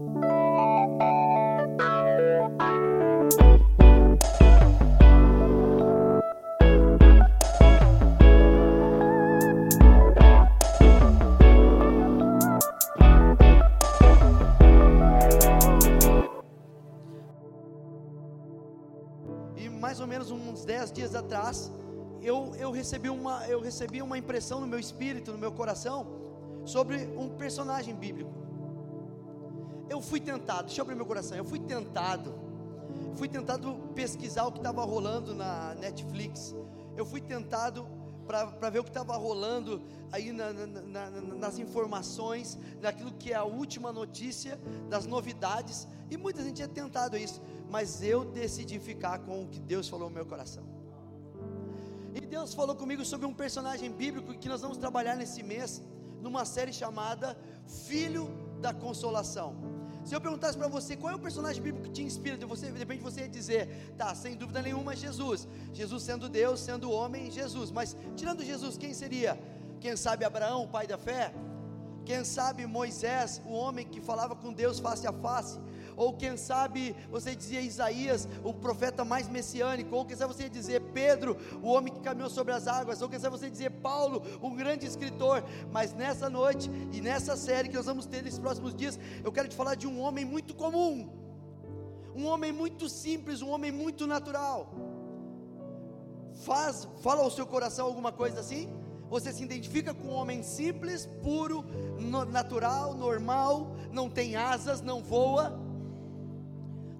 E mais ou menos uns 10 dias atrás, eu, eu, recebi uma, eu recebi uma impressão no meu espírito, no meu coração, sobre um personagem bíblico. Eu fui tentado, deixa eu abrir meu coração, eu fui tentado, fui tentado pesquisar o que estava rolando na Netflix, eu fui tentado para ver o que estava rolando aí na, na, na, nas informações, naquilo que é a última notícia, das novidades, e muita gente é tentado isso, mas eu decidi ficar com o que Deus falou no meu coração. E Deus falou comigo sobre um personagem bíblico que nós vamos trabalhar nesse mês, numa série chamada Filho da Consolação. Se eu perguntasse para você qual é o personagem bíblico que te inspira, de, você, de repente você ia dizer, tá, sem dúvida nenhuma, Jesus. Jesus sendo Deus, sendo homem, Jesus. Mas tirando Jesus, quem seria? Quem sabe Abraão, o pai da fé? Quem sabe Moisés, o homem que falava com Deus face a face? Ou quem sabe você dizia Isaías, o profeta mais messiânico, ou quem sabe você dizer Pedro, o homem que caminhou sobre as águas, ou quem sabe você dizer Paulo, um grande escritor. Mas nessa noite e nessa série que nós vamos ter nesses próximos dias, eu quero te falar de um homem muito comum, um homem muito simples, um homem muito natural. Faz, fala ao seu coração alguma coisa assim? Você se identifica com um homem simples, puro, natural, normal, não tem asas, não voa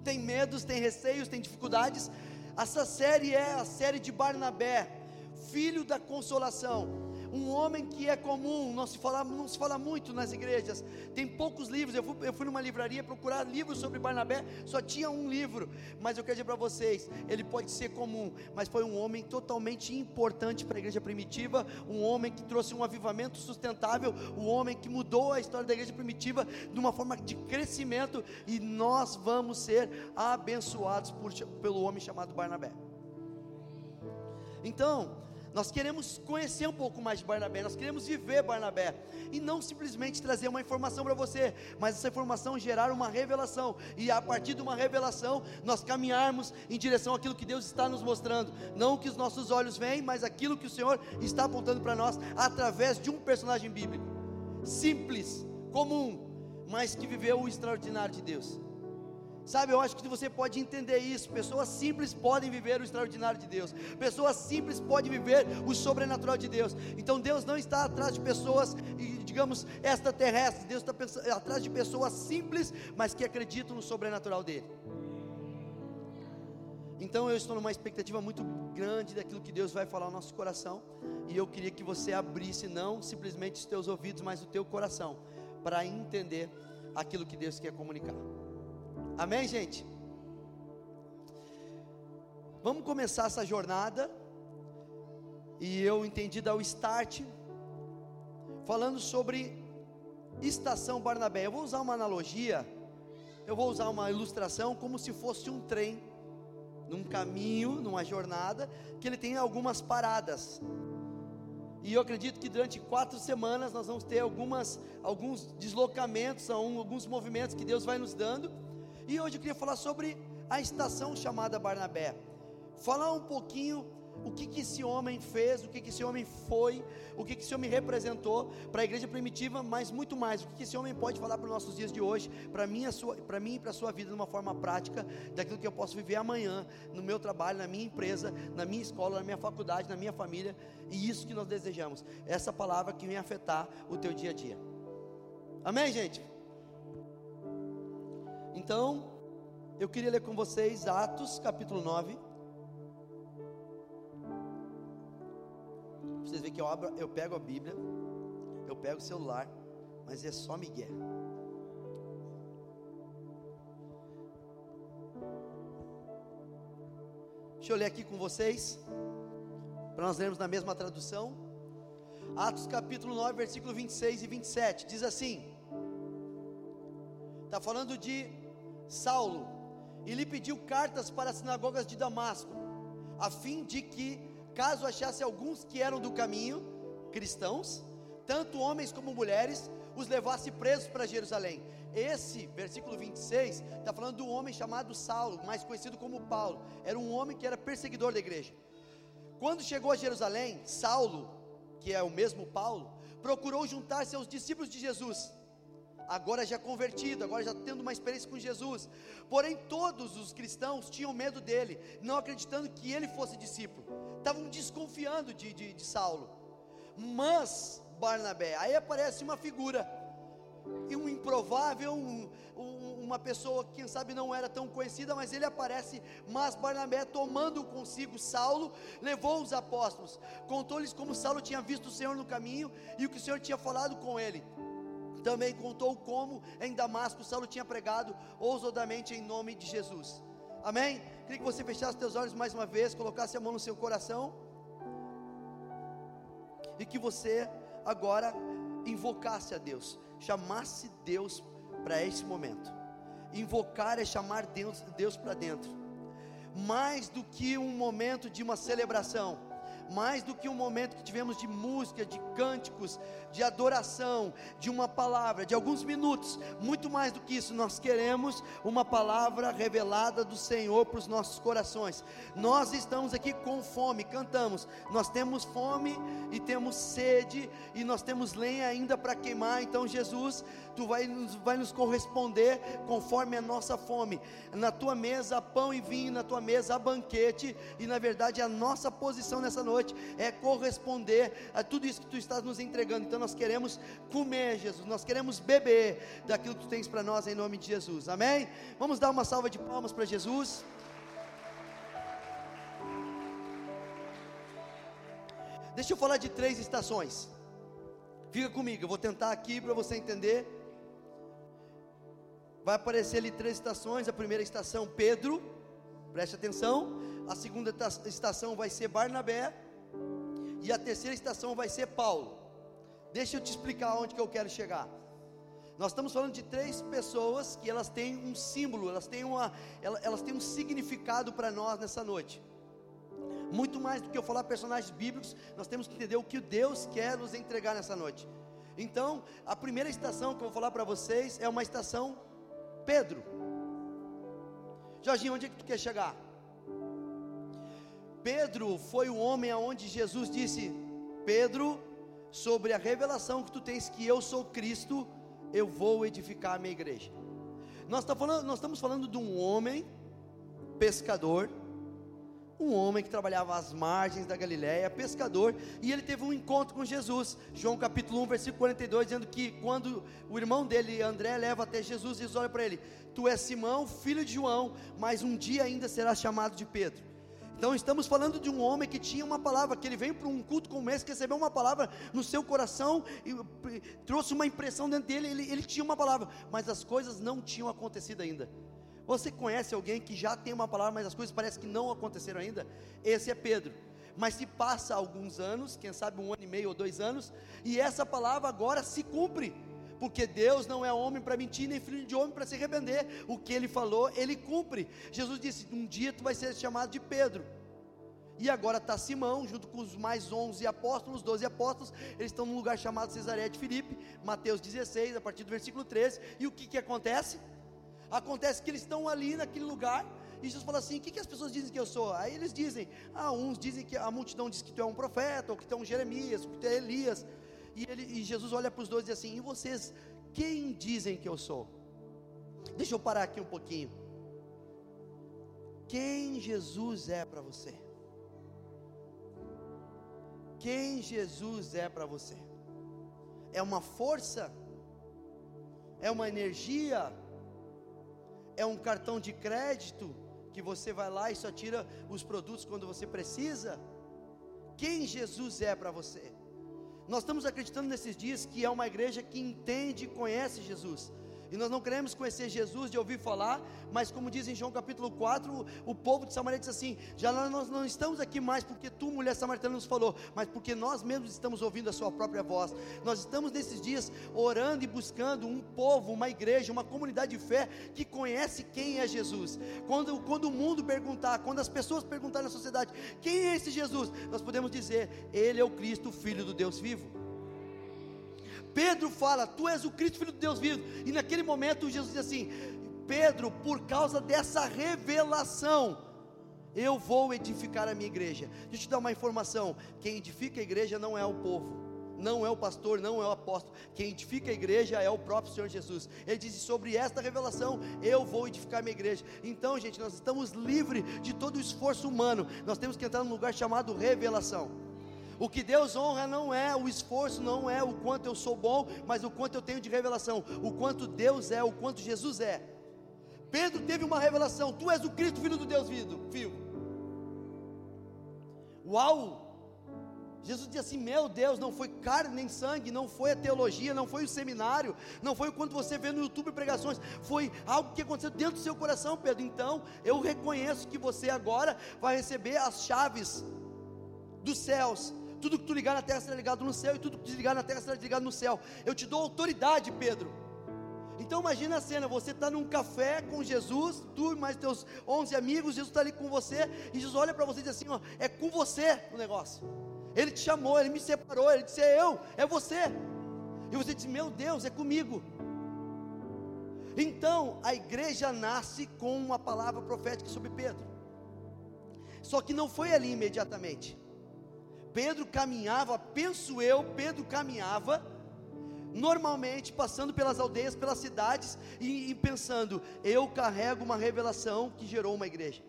tem medos, tem receios, tem dificuldades. Essa série é a série de Barnabé, filho da consolação um homem que é comum, não se fala, não se fala muito nas igrejas, tem poucos livros. Eu fui, eu fui numa livraria procurar livros sobre Barnabé, só tinha um livro, mas eu quero dizer para vocês: ele pode ser comum, mas foi um homem totalmente importante para a igreja primitiva, um homem que trouxe um avivamento sustentável, um homem que mudou a história da igreja primitiva de uma forma de crescimento, e nós vamos ser abençoados por, pelo homem chamado Barnabé. Então, nós queremos conhecer um pouco mais de Barnabé, nós queremos viver Barnabé e não simplesmente trazer uma informação para você, mas essa informação gerar uma revelação e a partir de uma revelação nós caminharmos em direção àquilo que Deus está nos mostrando, não o que os nossos olhos veem, mas aquilo que o Senhor está apontando para nós através de um personagem bíblico, simples, comum, mas que viveu o extraordinário de Deus. Sabe, eu acho que você pode entender isso. Pessoas simples podem viver o extraordinário de Deus. Pessoas simples podem viver o sobrenatural de Deus. Então Deus não está atrás de pessoas, digamos, extraterrestres. Deus está atrás de pessoas simples, mas que acreditam no sobrenatural dele. Então eu estou numa expectativa muito grande daquilo que Deus vai falar ao nosso coração. E eu queria que você abrisse não simplesmente os teus ouvidos, mas o teu coração, para entender aquilo que Deus quer comunicar. Amém, gente? Vamos começar essa jornada. E eu entendi dar o start falando sobre estação Barnabé. Eu vou usar uma analogia, eu vou usar uma ilustração como se fosse um trem num caminho, numa jornada, que ele tem algumas paradas. E eu acredito que durante quatro semanas nós vamos ter algumas, alguns deslocamentos, alguns movimentos que Deus vai nos dando. E hoje eu queria falar sobre a estação chamada Barnabé. Falar um pouquinho o que, que esse homem fez, o que, que esse homem foi, o que, que esse homem representou para a igreja primitiva, mas muito mais, o que, que esse homem pode falar para os nossos dias de hoje, para mim, para mim e para a sua vida de uma forma prática, daquilo que eu posso viver amanhã, no meu trabalho, na minha empresa, na minha escola, na minha faculdade, na minha família, e isso que nós desejamos, essa palavra que vem afetar o teu dia a dia. Amém, gente? Então, eu queria ler com vocês Atos capítulo 9. Vocês veem que eu, abro, eu pego a Bíblia, eu pego o celular, mas é só Miguel. Deixa eu ler aqui com vocês, para nós lermos na mesma tradução. Atos capítulo 9, versículo 26 e 27, diz assim: está falando de Saulo e lhe pediu cartas para as sinagogas de Damasco, a fim de que, caso achasse alguns que eram do caminho, cristãos, tanto homens como mulheres, os levasse presos para Jerusalém. Esse versículo 26 está falando do homem chamado Saulo, mais conhecido como Paulo. Era um homem que era perseguidor da igreja. Quando chegou a Jerusalém, Saulo, que é o mesmo Paulo, procurou juntar-se aos discípulos de Jesus. Agora já convertido, agora já tendo uma experiência com Jesus. Porém, todos os cristãos tinham medo dele, não acreditando que ele fosse discípulo. Estavam desconfiando de, de, de Saulo. Mas Barnabé, aí aparece uma figura e um improvável, um, um, uma pessoa que quem sabe não era tão conhecida, mas ele aparece, mas Barnabé tomando consigo Saulo, levou os apóstolos, contou-lhes como Saulo tinha visto o Senhor no caminho e o que o Senhor tinha falado com ele. Também contou como em Damasco Saulo tinha pregado ousadamente em nome de Jesus. Amém? Queria que você fechasse seus olhos mais uma vez, colocasse a mão no seu coração e que você agora invocasse a Deus chamasse Deus para esse momento. Invocar é chamar Deus, Deus para dentro. Mais do que um momento de uma celebração, mais do que um momento que tivemos de música, de cânticos, de adoração, de uma palavra, de alguns minutos, muito mais do que isso, nós queremos uma palavra revelada do Senhor para os nossos corações. Nós estamos aqui com fome, cantamos, nós temos fome e temos sede, e nós temos lenha ainda para queimar, então Jesus, tu vai vai nos corresponder conforme a nossa fome. Na tua mesa pão e vinho, na tua mesa banquete, e na verdade a nossa posição nessa noite é corresponder a tudo isso que tu estás nos entregando. Então nós queremos comer, Jesus, nós queremos beber daquilo que tu tens para nós em nome de Jesus. Amém? Vamos dar uma salva de palmas para Jesus. Deixa eu falar de três estações. Fica comigo, eu vou tentar aqui para você entender. Vai aparecer ali três estações. A primeira estação, Pedro, preste atenção. A segunda estação vai ser Barnabé. E a terceira estação vai ser Paulo. Deixa eu te explicar onde que eu quero chegar. Nós estamos falando de três pessoas que elas têm um símbolo, elas têm, uma, elas têm um significado para nós nessa noite. Muito mais do que eu falar personagens bíblicos, nós temos que entender o que Deus quer nos entregar nessa noite. Então, a primeira estação que eu vou falar para vocês é uma estação Pedro. Jorginho, onde é que tu quer chegar? Pedro foi o homem aonde Jesus disse: Pedro, sobre a revelação que tu tens que eu sou Cristo, eu vou edificar a minha igreja. Nós, tá falando, nós estamos falando de um homem pescador um homem que trabalhava às margens da Galiléia, pescador, e ele teve um encontro com Jesus. João capítulo 1, versículo 42, dizendo que quando o irmão dele, André, leva até Jesus, Jesus olha para ele: Tu és Simão, filho de João, mas um dia ainda serás chamado de Pedro. Então estamos falando de um homem que tinha uma palavra, que ele veio para um culto como esse, que recebeu uma palavra no seu coração e trouxe uma impressão dentro dele, ele, ele tinha uma palavra, mas as coisas não tinham acontecido ainda. Você conhece alguém que já tem uma palavra, mas as coisas parecem que não aconteceram ainda? Esse é Pedro. Mas se passa alguns anos, quem sabe um ano e meio ou dois anos, e essa palavra agora se cumpre, porque Deus não é homem para mentir, nem filho de homem para se arrepender. O que ele falou, ele cumpre. Jesus disse: Um dia tu vai ser chamado de Pedro. E agora está Simão, junto com os mais 11 apóstolos, 12 apóstolos, eles estão num lugar chamado Cesareia de Filipe, Mateus 16, a partir do versículo 13. E o que, que acontece? Acontece que eles estão ali naquele lugar. E Jesus fala assim: o que, que as pessoas dizem que eu sou? Aí eles dizem: ah, uns dizem que a multidão diz que tu é um profeta, ou que tu é um Jeremias, ou que tu é Elias. E, ele, e Jesus olha para os dois e diz assim: e vocês, quem dizem que eu sou? Deixa eu parar aqui um pouquinho. Quem Jesus é para você? Quem Jesus é para você? É uma força? É uma energia? é um cartão de crédito que você vai lá e só tira os produtos quando você precisa? Quem Jesus é para você? Nós estamos acreditando nesses dias que é uma igreja que entende e conhece Jesus. E nós não queremos conhecer Jesus de ouvir falar, mas como diz em João capítulo 4, o povo de Samaria diz assim: já nós não estamos aqui mais porque tu, mulher samaritana, nos falou, mas porque nós mesmos estamos ouvindo a sua própria voz. Nós estamos nesses dias orando e buscando um povo, uma igreja, uma comunidade de fé que conhece quem é Jesus. Quando, quando o mundo perguntar, quando as pessoas perguntarem na sociedade, quem é esse Jesus? Nós podemos dizer, Ele é o Cristo, Filho do Deus vivo. Pedro fala: Tu és o Cristo, filho de Deus vivo. E naquele momento Jesus diz assim: Pedro, por causa dessa revelação, eu vou edificar a minha igreja. Deixa eu te dar uma informação: quem edifica a igreja não é o povo não é o pastor, não é o apóstolo. Quem edifica a igreja é o próprio Senhor Jesus. Ele disse: sobre esta revelação eu vou edificar minha igreja. Então, gente, nós estamos livres de todo o esforço humano. Nós temos que entrar num lugar chamado revelação. O que Deus honra não é o esforço, não é o quanto eu sou bom, mas o quanto eu tenho de revelação, o quanto Deus é, o quanto Jesus é. Pedro teve uma revelação: Tu és o Cristo, filho do Deus vivo. Uau! Jesus disse assim: Meu Deus, não foi carne nem sangue, não foi a teologia, não foi o seminário, não foi o quanto você vê no YouTube pregações, foi algo que aconteceu dentro do seu coração, Pedro. Então, eu reconheço que você agora vai receber as chaves dos céus. Tudo que tu ligar na terra será ligado no céu, e tudo que tu ligar na terra será ligado no céu. Eu te dou autoridade, Pedro. Então imagina a cena, você está num café com Jesus, tu e mais teus 11 amigos, Jesus está ali com você, e Jesus olha para você e diz assim: ó, é com você o negócio. Ele te chamou, Ele me separou, Ele disse: é eu, é você. E você disse: Meu Deus, é comigo. Então a igreja nasce com uma palavra profética sobre Pedro. Só que não foi ali imediatamente. Pedro caminhava, penso eu, Pedro caminhava normalmente passando pelas aldeias, pelas cidades e, e pensando: eu carrego uma revelação que gerou uma igreja.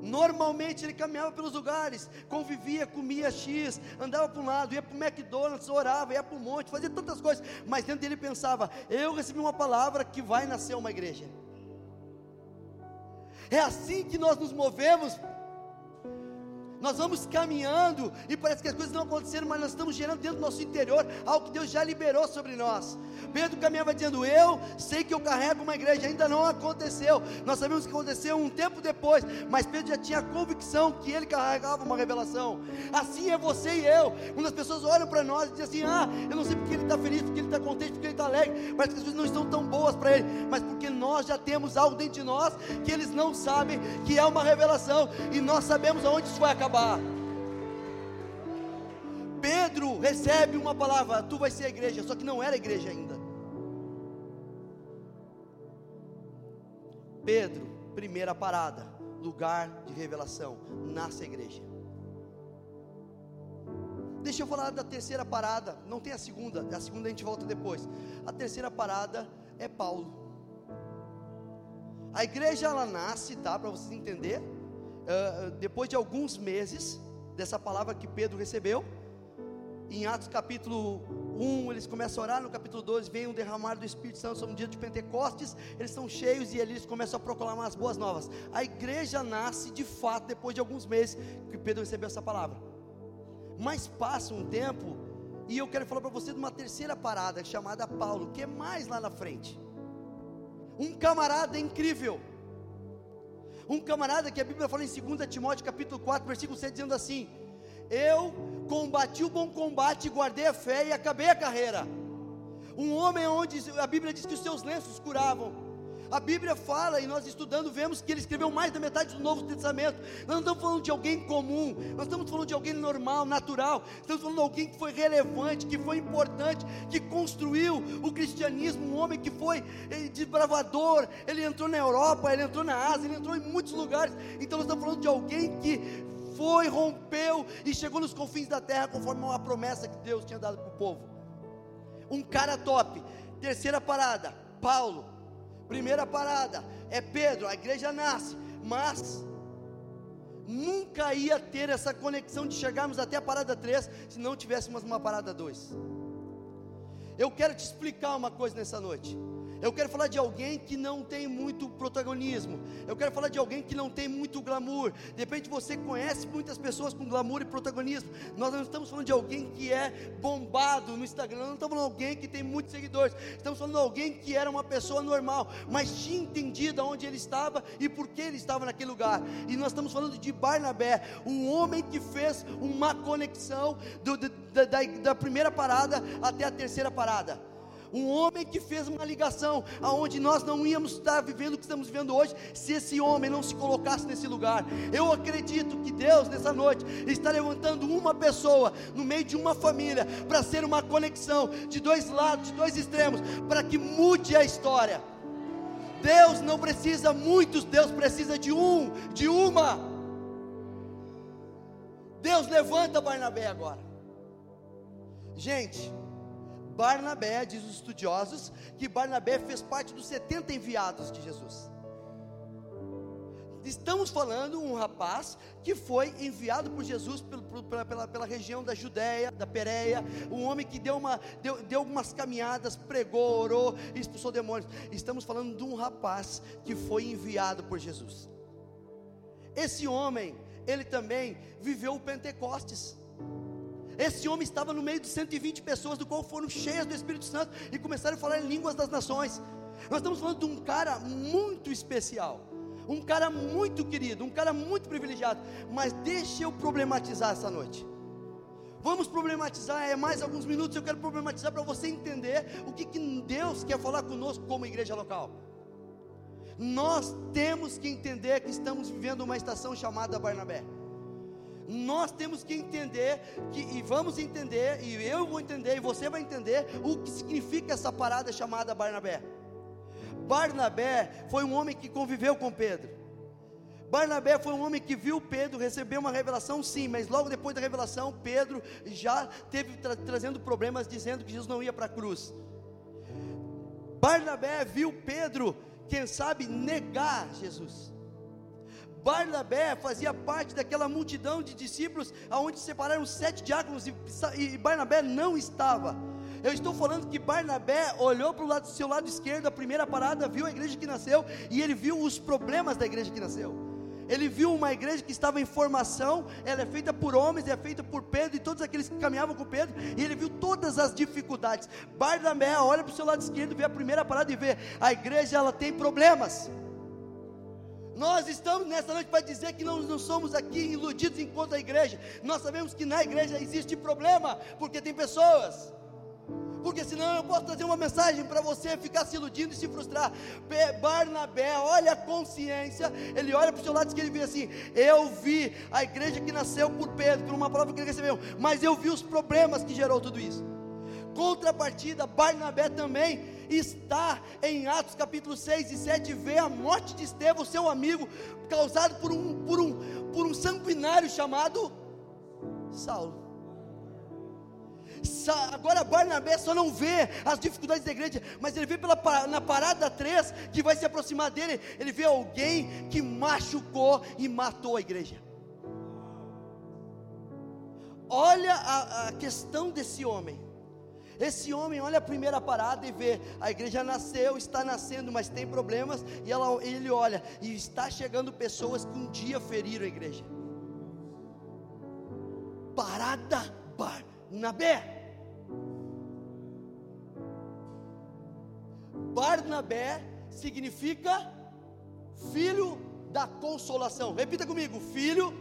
Normalmente ele caminhava pelos lugares, convivia, comia X, andava para um lado, ia para o McDonald's, orava, ia para o monte, fazia tantas coisas, mas dentro dele pensava: eu recebi uma palavra que vai nascer uma igreja. É assim que nós nos movemos nós vamos caminhando e parece que as coisas não aconteceram, mas nós estamos gerando dentro do nosso interior algo que Deus já liberou sobre nós. Pedro caminhava dizendo: Eu sei que eu carrego uma igreja, ainda não aconteceu. Nós sabemos que aconteceu um tempo depois, mas Pedro já tinha a convicção que ele carregava uma revelação. Assim é você e eu. Quando as pessoas olham para nós e dizem assim: Ah, eu não sei porque ele está feliz, porque ele está contente, porque ele está alegre. Parece que as coisas não estão tão boas para ele, mas porque nós já temos algo dentro de nós que eles não sabem que é uma revelação e nós sabemos aonde isso vai acabar acabar. Pedro recebe uma palavra: tu vai ser a igreja, só que não era igreja ainda. Pedro, primeira parada, lugar de revelação, nasce a igreja. Deixa eu falar da terceira parada, não tem a segunda, a segunda a gente volta depois. A terceira parada é Paulo. A igreja ela nasce, tá? Para vocês entenderem uh, depois de alguns meses dessa palavra que Pedro recebeu, em Atos capítulo 1, eles começam a orar, no capítulo 12 vem um derramar do Espírito Santo sobre o dia de Pentecostes, eles estão cheios e eles começam a proclamar as boas novas. A igreja nasce de fato depois de alguns meses que Pedro recebeu essa palavra. Mas passa um tempo, e eu quero falar para você de uma terceira parada chamada Paulo, que é mais lá na frente. Um camarada incrível um camarada que a Bíblia fala em 2 Timóteo capítulo 4, versículo 7, dizendo assim: Eu combati o bom combate, guardei a fé e acabei a carreira. Um homem onde a Bíblia diz que os seus lenços curavam. A Bíblia fala, e nós estudando, vemos que ele escreveu mais da metade do Novo Testamento. Nós não estamos falando de alguém comum, nós estamos falando de alguém normal, natural. Estamos falando de alguém que foi relevante, que foi importante, que construiu o cristianismo. Um homem que foi eh, desbravador. Ele entrou na Europa, ele entrou na Ásia, ele entrou em muitos lugares. Então nós estamos falando de alguém que foi, rompeu e chegou nos confins da terra conforme uma promessa que Deus tinha dado para o povo. Um cara top. Terceira parada, Paulo. Primeira parada é Pedro, a igreja nasce, mas nunca ia ter essa conexão de chegarmos até a parada 3 se não tivéssemos uma parada 2. Eu quero te explicar uma coisa nessa noite. Eu quero falar de alguém que não tem muito protagonismo. Eu quero falar de alguém que não tem muito glamour. De repente você conhece muitas pessoas com glamour e protagonismo. Nós não estamos falando de alguém que é bombado no Instagram. Nós não estamos falando de alguém que tem muitos seguidores. Estamos falando de alguém que era uma pessoa normal, mas tinha entendido aonde ele estava e por que ele estava naquele lugar. E nós estamos falando de Barnabé, um homem que fez uma conexão do, da, da, da primeira parada até a terceira parada Um homem que fez uma ligação aonde nós não íamos estar vivendo o que estamos vivendo hoje se esse homem não se colocasse nesse lugar. Eu acredito que Deus nessa noite está levantando uma pessoa no meio de uma família para ser uma conexão de dois lados, de dois extremos, para que mude a história. Deus não precisa muitos, Deus precisa de um, de uma. Deus levanta Barnabé agora. Gente, Barnabé, diz os estudiosos, que Barnabé fez parte dos 70 enviados de Jesus. Estamos falando um rapaz que foi enviado por Jesus pela, pela, pela região da Judéia, da Pérea, um homem que deu, uma, deu, deu algumas caminhadas, pregou, orou, expulsou demônios. Estamos falando de um rapaz que foi enviado por Jesus. Esse homem, ele também viveu o Pentecostes. Esse homem estava no meio de 120 pessoas, do qual foram cheias do Espírito Santo e começaram a falar em línguas das nações. Nós estamos falando de um cara muito especial, um cara muito querido, um cara muito privilegiado. Mas deixa eu problematizar essa noite. Vamos problematizar, é mais alguns minutos. Eu quero problematizar para você entender o que, que Deus quer falar conosco como igreja local. Nós temos que entender que estamos vivendo uma estação chamada Barnabé nós temos que entender que, e vamos entender, e eu vou entender, e você vai entender o que significa essa parada chamada Barnabé. Barnabé foi um homem que conviveu com Pedro. Barnabé foi um homem que viu Pedro receber uma revelação, sim, mas logo depois da revelação, Pedro já teve tra trazendo problemas, dizendo que Jesus não ia para a cruz. Barnabé viu Pedro, quem sabe, negar Jesus. Barnabé fazia parte daquela multidão de discípulos, aonde separaram sete diáconos e, e Barnabé não estava. Eu estou falando que Barnabé olhou para o lado, seu lado esquerdo, a primeira parada, viu a igreja que nasceu e ele viu os problemas da igreja que nasceu. Ele viu uma igreja que estava em formação, ela é feita por homens, é feita por Pedro e todos aqueles que caminhavam com Pedro, e ele viu todas as dificuldades. Barnabé olha para o seu lado esquerdo, vê a primeira parada e vê a igreja ela tem problemas. Nós estamos nessa noite para dizer que não, não somos aqui iludidos enquanto a igreja. Nós sabemos que na igreja existe problema, porque tem pessoas. Porque senão eu posso trazer uma mensagem para você ficar se iludindo e se frustrar. Barnabé, olha a consciência, ele olha para o seu lado e vê assim: Eu vi a igreja que nasceu por Pedro, por uma palavra que ele recebeu, mas eu vi os problemas que gerou tudo isso. Contrapartida, Barnabé também está em Atos capítulo 6 e 7, vê a morte de Estevão, seu amigo, causado por um, por um, por um sanguinário chamado Saulo. Agora Barnabé só não vê as dificuldades da igreja, mas ele vê pela, na parada 3 que vai se aproximar dele, ele vê alguém que machucou e matou a igreja. Olha a, a questão desse homem. Esse homem olha a primeira parada e vê, a igreja nasceu, está nascendo, mas tem problemas, e ela, ele olha, e está chegando pessoas que um dia feriram a igreja. Parada Barnabé. Barnabé significa filho da consolação. Repita comigo, filho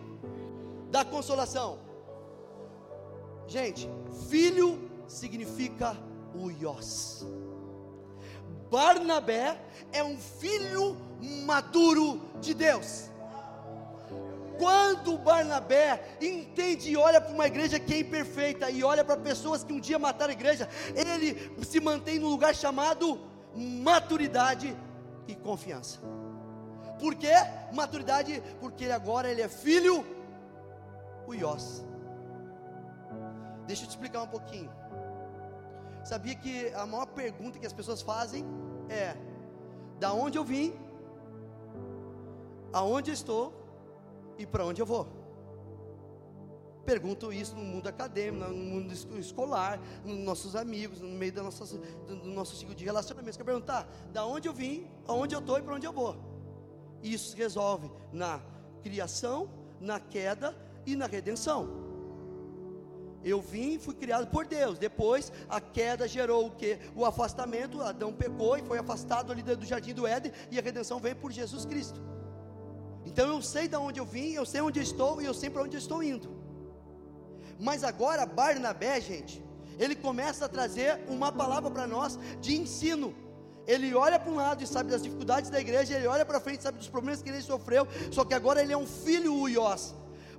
da consolação. Gente, filho significa Uios. Barnabé é um filho maduro de Deus. Quando Barnabé entende e olha para uma igreja que é imperfeita e olha para pessoas que um dia mataram a igreja, ele se mantém no lugar chamado maturidade e confiança. Por quê? Maturidade, porque agora ele é filho Uios. Deixa eu te explicar um pouquinho. Sabia que a maior pergunta que as pessoas fazem é: da onde eu vim, aonde eu estou e para onde eu vou? Pergunto isso no mundo acadêmico, no mundo escolar, nos nossos amigos, no meio da nossa, do nosso ciclo de relacionamento. Quer perguntar da onde eu vim, aonde eu estou e para onde eu vou? Isso se resolve na criação, na queda e na redenção. Eu vim, fui criado por Deus. Depois a queda gerou o que? O afastamento. Adão pecou e foi afastado ali do jardim do Éden e a redenção veio por Jesus Cristo. Então eu sei de onde eu vim, eu sei onde eu estou e eu sei para onde eu estou indo. Mas agora Barnabé, gente, ele começa a trazer uma palavra para nós de ensino. Ele olha para um lado e sabe das dificuldades da igreja, ele olha para frente e sabe dos problemas que ele sofreu, só que agora ele é um filho uiós.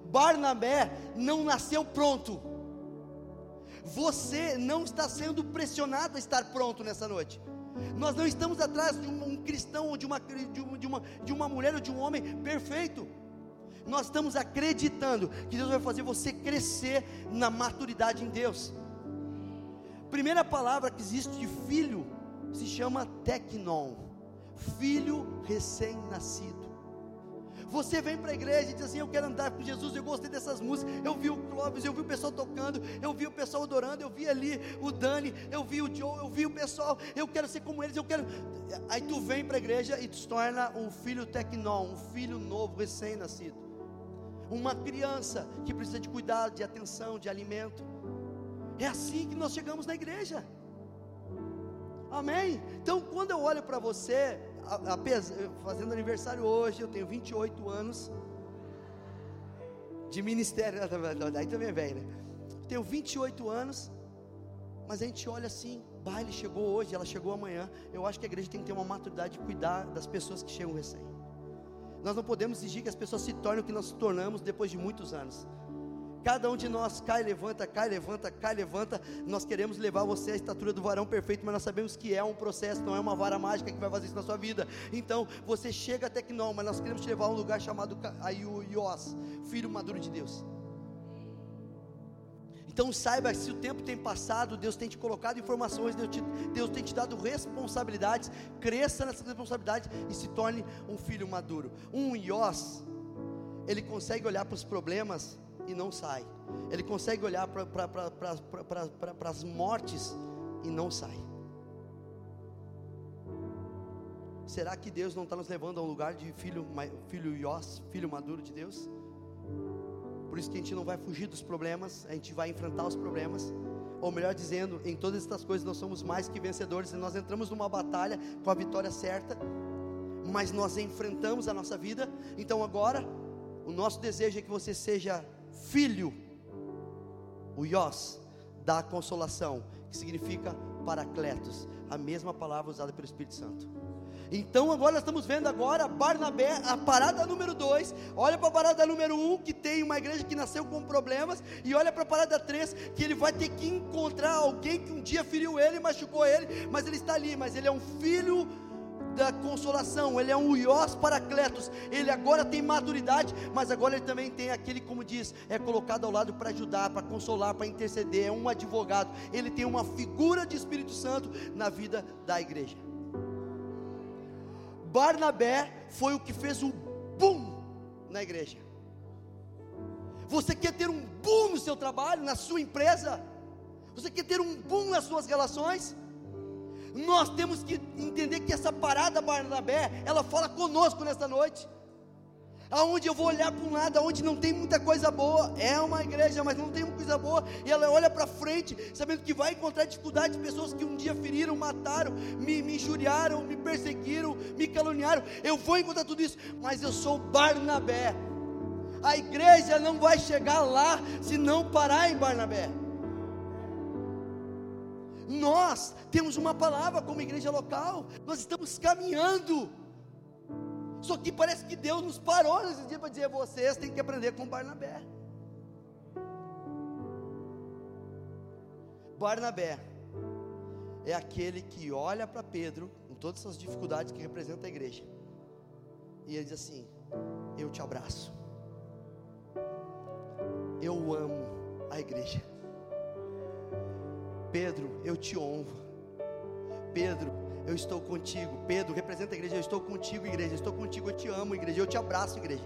Barnabé não nasceu pronto. Você não está sendo pressionado a estar pronto nessa noite. Nós não estamos atrás de um, um cristão ou de uma, de, uma, de, uma, mulher ou de um homem perfeito. Nós estamos acreditando que Deus vai fazer você crescer na maturidade em Deus. Primeira palavra que existe de filho se chama teknon, filho recém-nascido. Você vem para a igreja e diz assim: Eu quero andar com Jesus. Eu gostei dessas músicas. Eu vi o Clóvis, eu vi o pessoal tocando, eu vi o pessoal adorando, eu vi ali o Dani, eu vi o Joe, eu vi o pessoal. Eu quero ser como eles. Eu quero. Aí tu vem para a igreja e te torna um filho tecnon, um filho novo, recém-nascido. Uma criança que precisa de cuidado, de atenção, de alimento. É assim que nós chegamos na igreja. Amém? Então, quando eu olho para você, fazendo aniversário hoje, eu tenho 28 anos de ministério, daí também é velho, né? Tenho 28 anos, mas a gente olha assim, baile chegou hoje, ela chegou amanhã. Eu acho que a igreja tem que ter uma maturidade de cuidar das pessoas que chegam recém. Nós não podemos exigir que as pessoas se tornem o que nós tornamos depois de muitos anos. Cada um de nós cai, levanta, cai, levanta, cai, levanta. Nós queremos levar você à estatura do varão perfeito, mas nós sabemos que é um processo, não é uma vara mágica que vai fazer isso na sua vida. Então, você chega até que não, mas nós queremos te levar a um lugar chamado Ayuios, filho maduro de Deus. Então saiba se o tempo tem passado, Deus tem te colocado informações, Deus, te, Deus tem te dado responsabilidades, cresça nessas responsabilidades e se torne um filho maduro. Um Iós, ele consegue olhar para os problemas e não sai. Ele consegue olhar para as mortes e não sai. Será que Deus não está nos levando a um lugar de filho, filho Iós, filho maduro de Deus? Por isso que a gente não vai fugir dos problemas, a gente vai enfrentar os problemas. Ou melhor dizendo, em todas estas coisas nós somos mais que vencedores, e nós entramos numa batalha com a vitória certa, mas nós enfrentamos a nossa vida. Então agora, o nosso desejo é que você seja filho, o Ios, da consolação, que significa paracletos, a mesma palavra usada pelo Espírito Santo. Então agora estamos vendo agora Barnabé, a parada número 2, olha para a parada número 1, um, que tem uma igreja que nasceu com problemas, e olha para a parada 3, que ele vai ter que encontrar alguém que um dia feriu ele, machucou ele, mas ele está ali, mas ele é um filho da consolação, ele é um Iós Paracletos, ele agora tem maturidade, mas agora ele também tem aquele, como diz, é colocado ao lado para ajudar, para consolar, para interceder, é um advogado, ele tem uma figura de Espírito Santo na vida da igreja. Barnabé foi o que fez o boom na igreja. Você quer ter um boom no seu trabalho, na sua empresa? Você quer ter um boom nas suas relações? Nós temos que entender que essa parada Barnabé, ela fala conosco nesta noite. Aonde eu vou olhar para um lado, aonde não tem muita coisa boa, é uma igreja, mas não tem muita coisa boa, e ela olha para frente, sabendo que vai encontrar dificuldade de pessoas que um dia feriram, mataram, me, me injuriaram, me perseguiram, me caluniaram. Eu vou encontrar tudo isso, mas eu sou Barnabé. A igreja não vai chegar lá se não parar em Barnabé. Nós temos uma palavra como igreja local, nós estamos caminhando. Só que parece que Deus nos parou nesse dia para dizer: vocês têm que aprender com Barnabé. Barnabé é aquele que olha para Pedro, com todas essas dificuldades que representa a igreja, e ele diz assim: Eu te abraço, eu amo a igreja. Pedro, eu te honro. Pedro, eu estou contigo. Pedro, representa a igreja, eu estou contigo, igreja. Eu estou contigo, eu te amo, igreja. Eu te abraço, igreja.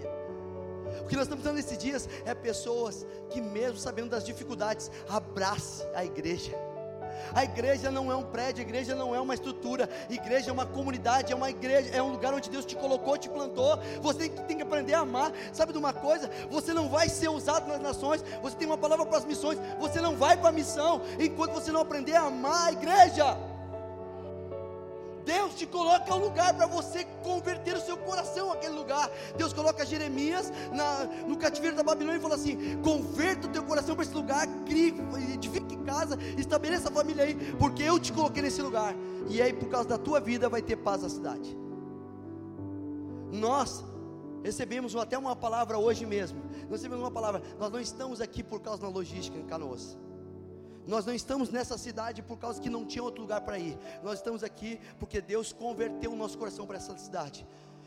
O que nós estamos dando nesses dias é pessoas que, mesmo sabendo das dificuldades, abrace a igreja. A igreja não é um prédio, a igreja não é uma estrutura, a igreja é uma comunidade, é uma igreja, é um lugar onde Deus te colocou, te plantou. Você tem que, tem que aprender a amar. Sabe de uma coisa? Você não vai ser usado nas nações, você tem uma palavra para as missões, você não vai para a missão enquanto você não aprender a amar a igreja. Te coloca um lugar para você converter o seu coração àquele lugar. Deus coloca Jeremias na, no cativeiro da Babilônia e fala assim: converta o teu coração para esse lugar, crie, edifique casa, estabeleça a família aí, porque eu te coloquei nesse lugar. E aí, por causa da tua vida, vai ter paz na cidade. Nós recebemos até uma palavra hoje mesmo. Nós recebemos uma palavra. Nós não estamos aqui por causa da logística em Canoas. Nós não estamos nessa cidade por causa que não tinha outro lugar para ir. Nós estamos aqui porque Deus converteu o nosso coração para essa cidade.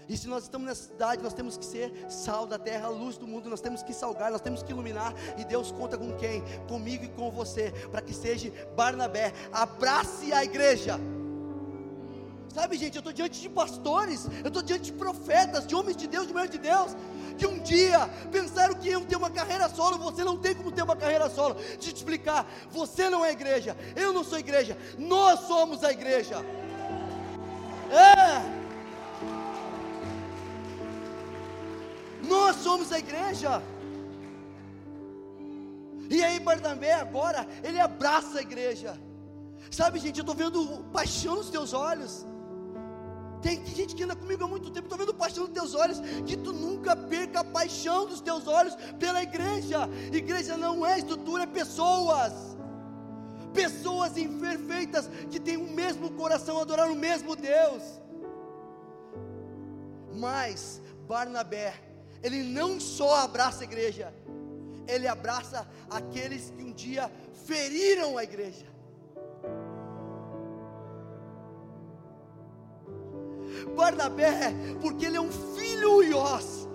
E se nós estamos nessa cidade, nós temos que ser sal da terra, luz do mundo, nós temos que salgar, nós temos que iluminar. E Deus conta com quem? Comigo e com você, para que seja Barnabé. Abrace a igreja. Sabe, gente, eu estou diante de pastores, eu estou diante de profetas, de homens de Deus, de mulheres de Deus, que um dia pensaram que iam ter uma carreira solo. Você não tem como ter uma carreira solo. De te explicar, você não é igreja, eu não sou igreja, nós somos a igreja. É. Nós somos a igreja. E aí Barnabé agora, ele abraça a igreja. Sabe, gente, eu estou vendo paixão nos teus olhos. Tem gente que anda comigo há muito tempo, estou vendo paixão nos teus olhos, que tu nunca perca a paixão dos teus olhos pela igreja. Igreja não é estrutura, é pessoas. Pessoas imperfeitas que têm o mesmo coração, adorar o mesmo Deus. Mas Barnabé, ele não só abraça a igreja, ele abraça aqueles que um dia feriram a igreja. Barnabé, porque ele é um filho iós,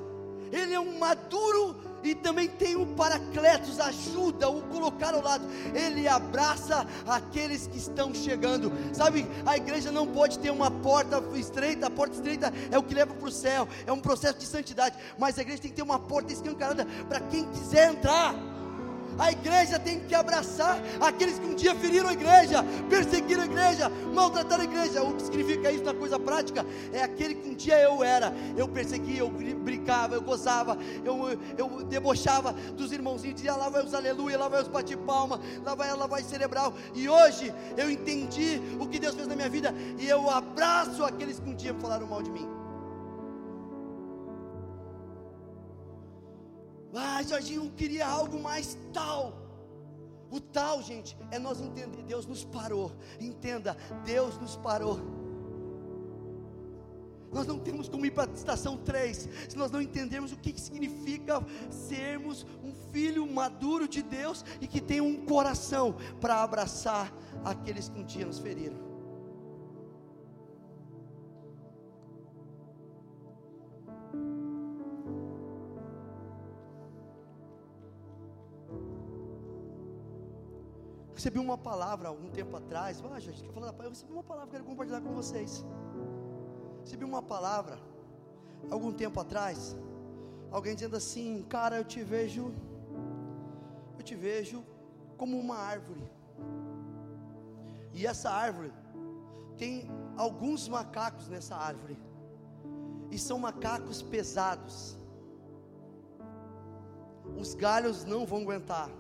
ele é um maduro e também tem o paracletos, ajuda, o colocar ao lado. Ele abraça aqueles que estão chegando. Sabe, a igreja não pode ter uma porta estreita, a porta estreita é o que leva para o céu, é um processo de santidade, mas a igreja tem que ter uma porta escancarada para quem quiser entrar. A igreja tem que abraçar aqueles que um dia feriram a igreja, perseguiram a igreja, maltrataram a igreja. O que significa isso na coisa prática? É aquele que um dia eu era. Eu perseguia, eu brincava, eu gozava, eu, eu debochava dos irmãozinhos, dizia lá vai os aleluia, lá vai os bate palma, lá vai, lá vai cerebral. E hoje eu entendi o que Deus fez na minha vida e eu abraço aqueles que um dia falaram mal de mim. Ah, Jorginho queria algo mais tal. O tal, gente, é nós entender. Deus nos parou. Entenda, Deus nos parou. Nós não temos como ir para a estação 3 se nós não entendermos o que significa sermos um filho maduro de Deus e que tem um coração para abraçar aqueles que um dia nos feriram. Recebi uma palavra algum tempo atrás. Ah, gente, quer falar da Eu recebi uma palavra, quero compartilhar com vocês. Recebi uma palavra algum tempo atrás. Alguém dizendo assim, cara, eu te vejo, eu te vejo como uma árvore. E essa árvore tem alguns macacos nessa árvore. E são macacos pesados. Os galhos não vão aguentar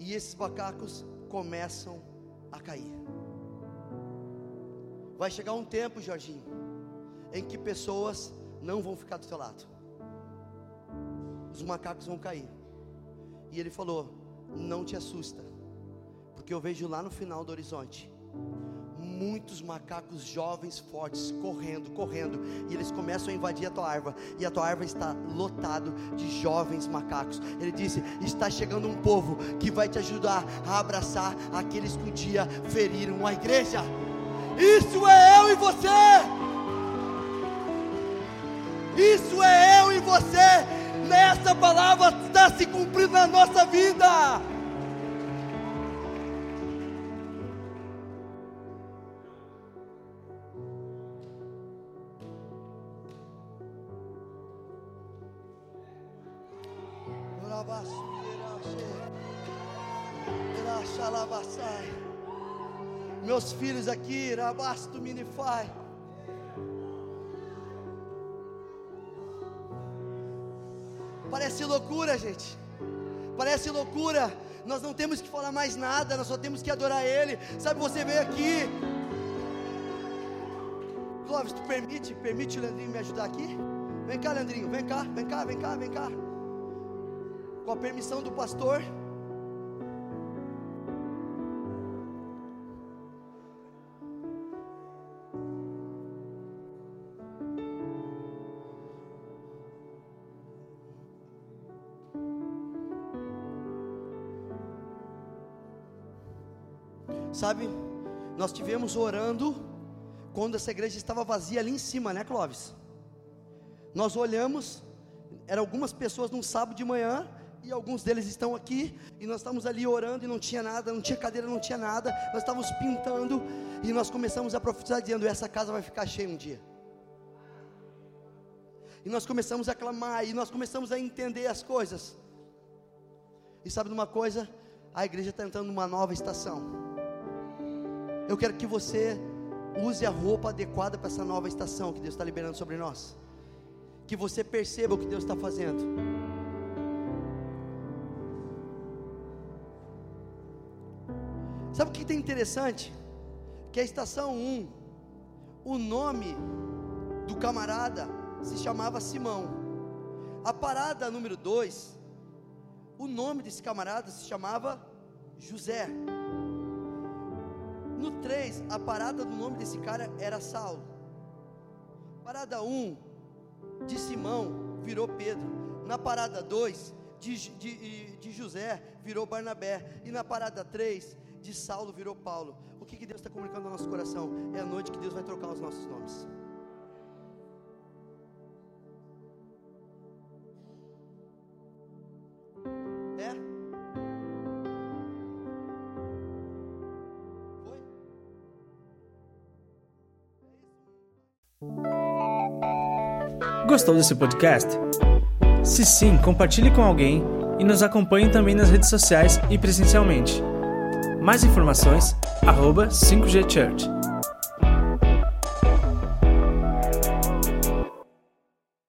e esses macacos começam a cair. Vai chegar um tempo, Jorginho, em que pessoas não vão ficar do teu lado. Os macacos vão cair. E ele falou: Não te assusta, porque eu vejo lá no final do horizonte muitos macacos jovens, fortes, correndo, correndo, e eles começam a invadir a tua árvore, e a tua árvore está lotado de jovens macacos. Ele disse: está chegando um povo que vai te ajudar a abraçar aqueles que um dia feriram a igreja. Isso é eu e você. Isso é eu e você. Nessa palavra está se cumprindo na nossa vida. Meus filhos aqui, Rabasto Minifai. Parece loucura, gente. Parece loucura. Nós não temos que falar mais nada, nós só temos que adorar Ele. Sabe, você veio aqui Clóvis, tu permite, permite o Leandrinho me ajudar aqui? Vem cá, Leandrinho, vem cá, vem cá, vem cá, vem cá. Com a permissão do pastor. Sabe, nós tivemos orando quando essa igreja estava vazia ali em cima, né, Clóvis? Nós olhamos, eram algumas pessoas num sábado de manhã, e alguns deles estão aqui, e nós estamos ali orando e não tinha nada, não tinha cadeira, não tinha nada, nós estávamos pintando, e nós começamos a profetizar dizendo: essa casa vai ficar cheia um dia. E nós começamos a clamar, e nós começamos a entender as coisas. E sabe de uma coisa? A igreja está entrando numa nova estação. Eu quero que você use a roupa adequada para essa nova estação que Deus está liberando sobre nós. Que você perceba o que Deus está fazendo. Sabe o que tem interessante? Que a estação 1, o nome do camarada se chamava Simão. A parada número 2, o nome desse camarada se chamava José. No 3, a parada do nome desse cara era Saulo. Parada 1, de Simão, virou Pedro. Na parada 2, de, de, de, José, virou Barnabé. E na parada 3, de Saulo, virou Paulo. O que, que Deus está comunicando no nosso coração? É a noite que Deus vai trocar os nossos nomes. Gostou desse podcast? Se sim, compartilhe com alguém e nos acompanhe também nas redes sociais e presencialmente. Mais informações, arroba 5G Church.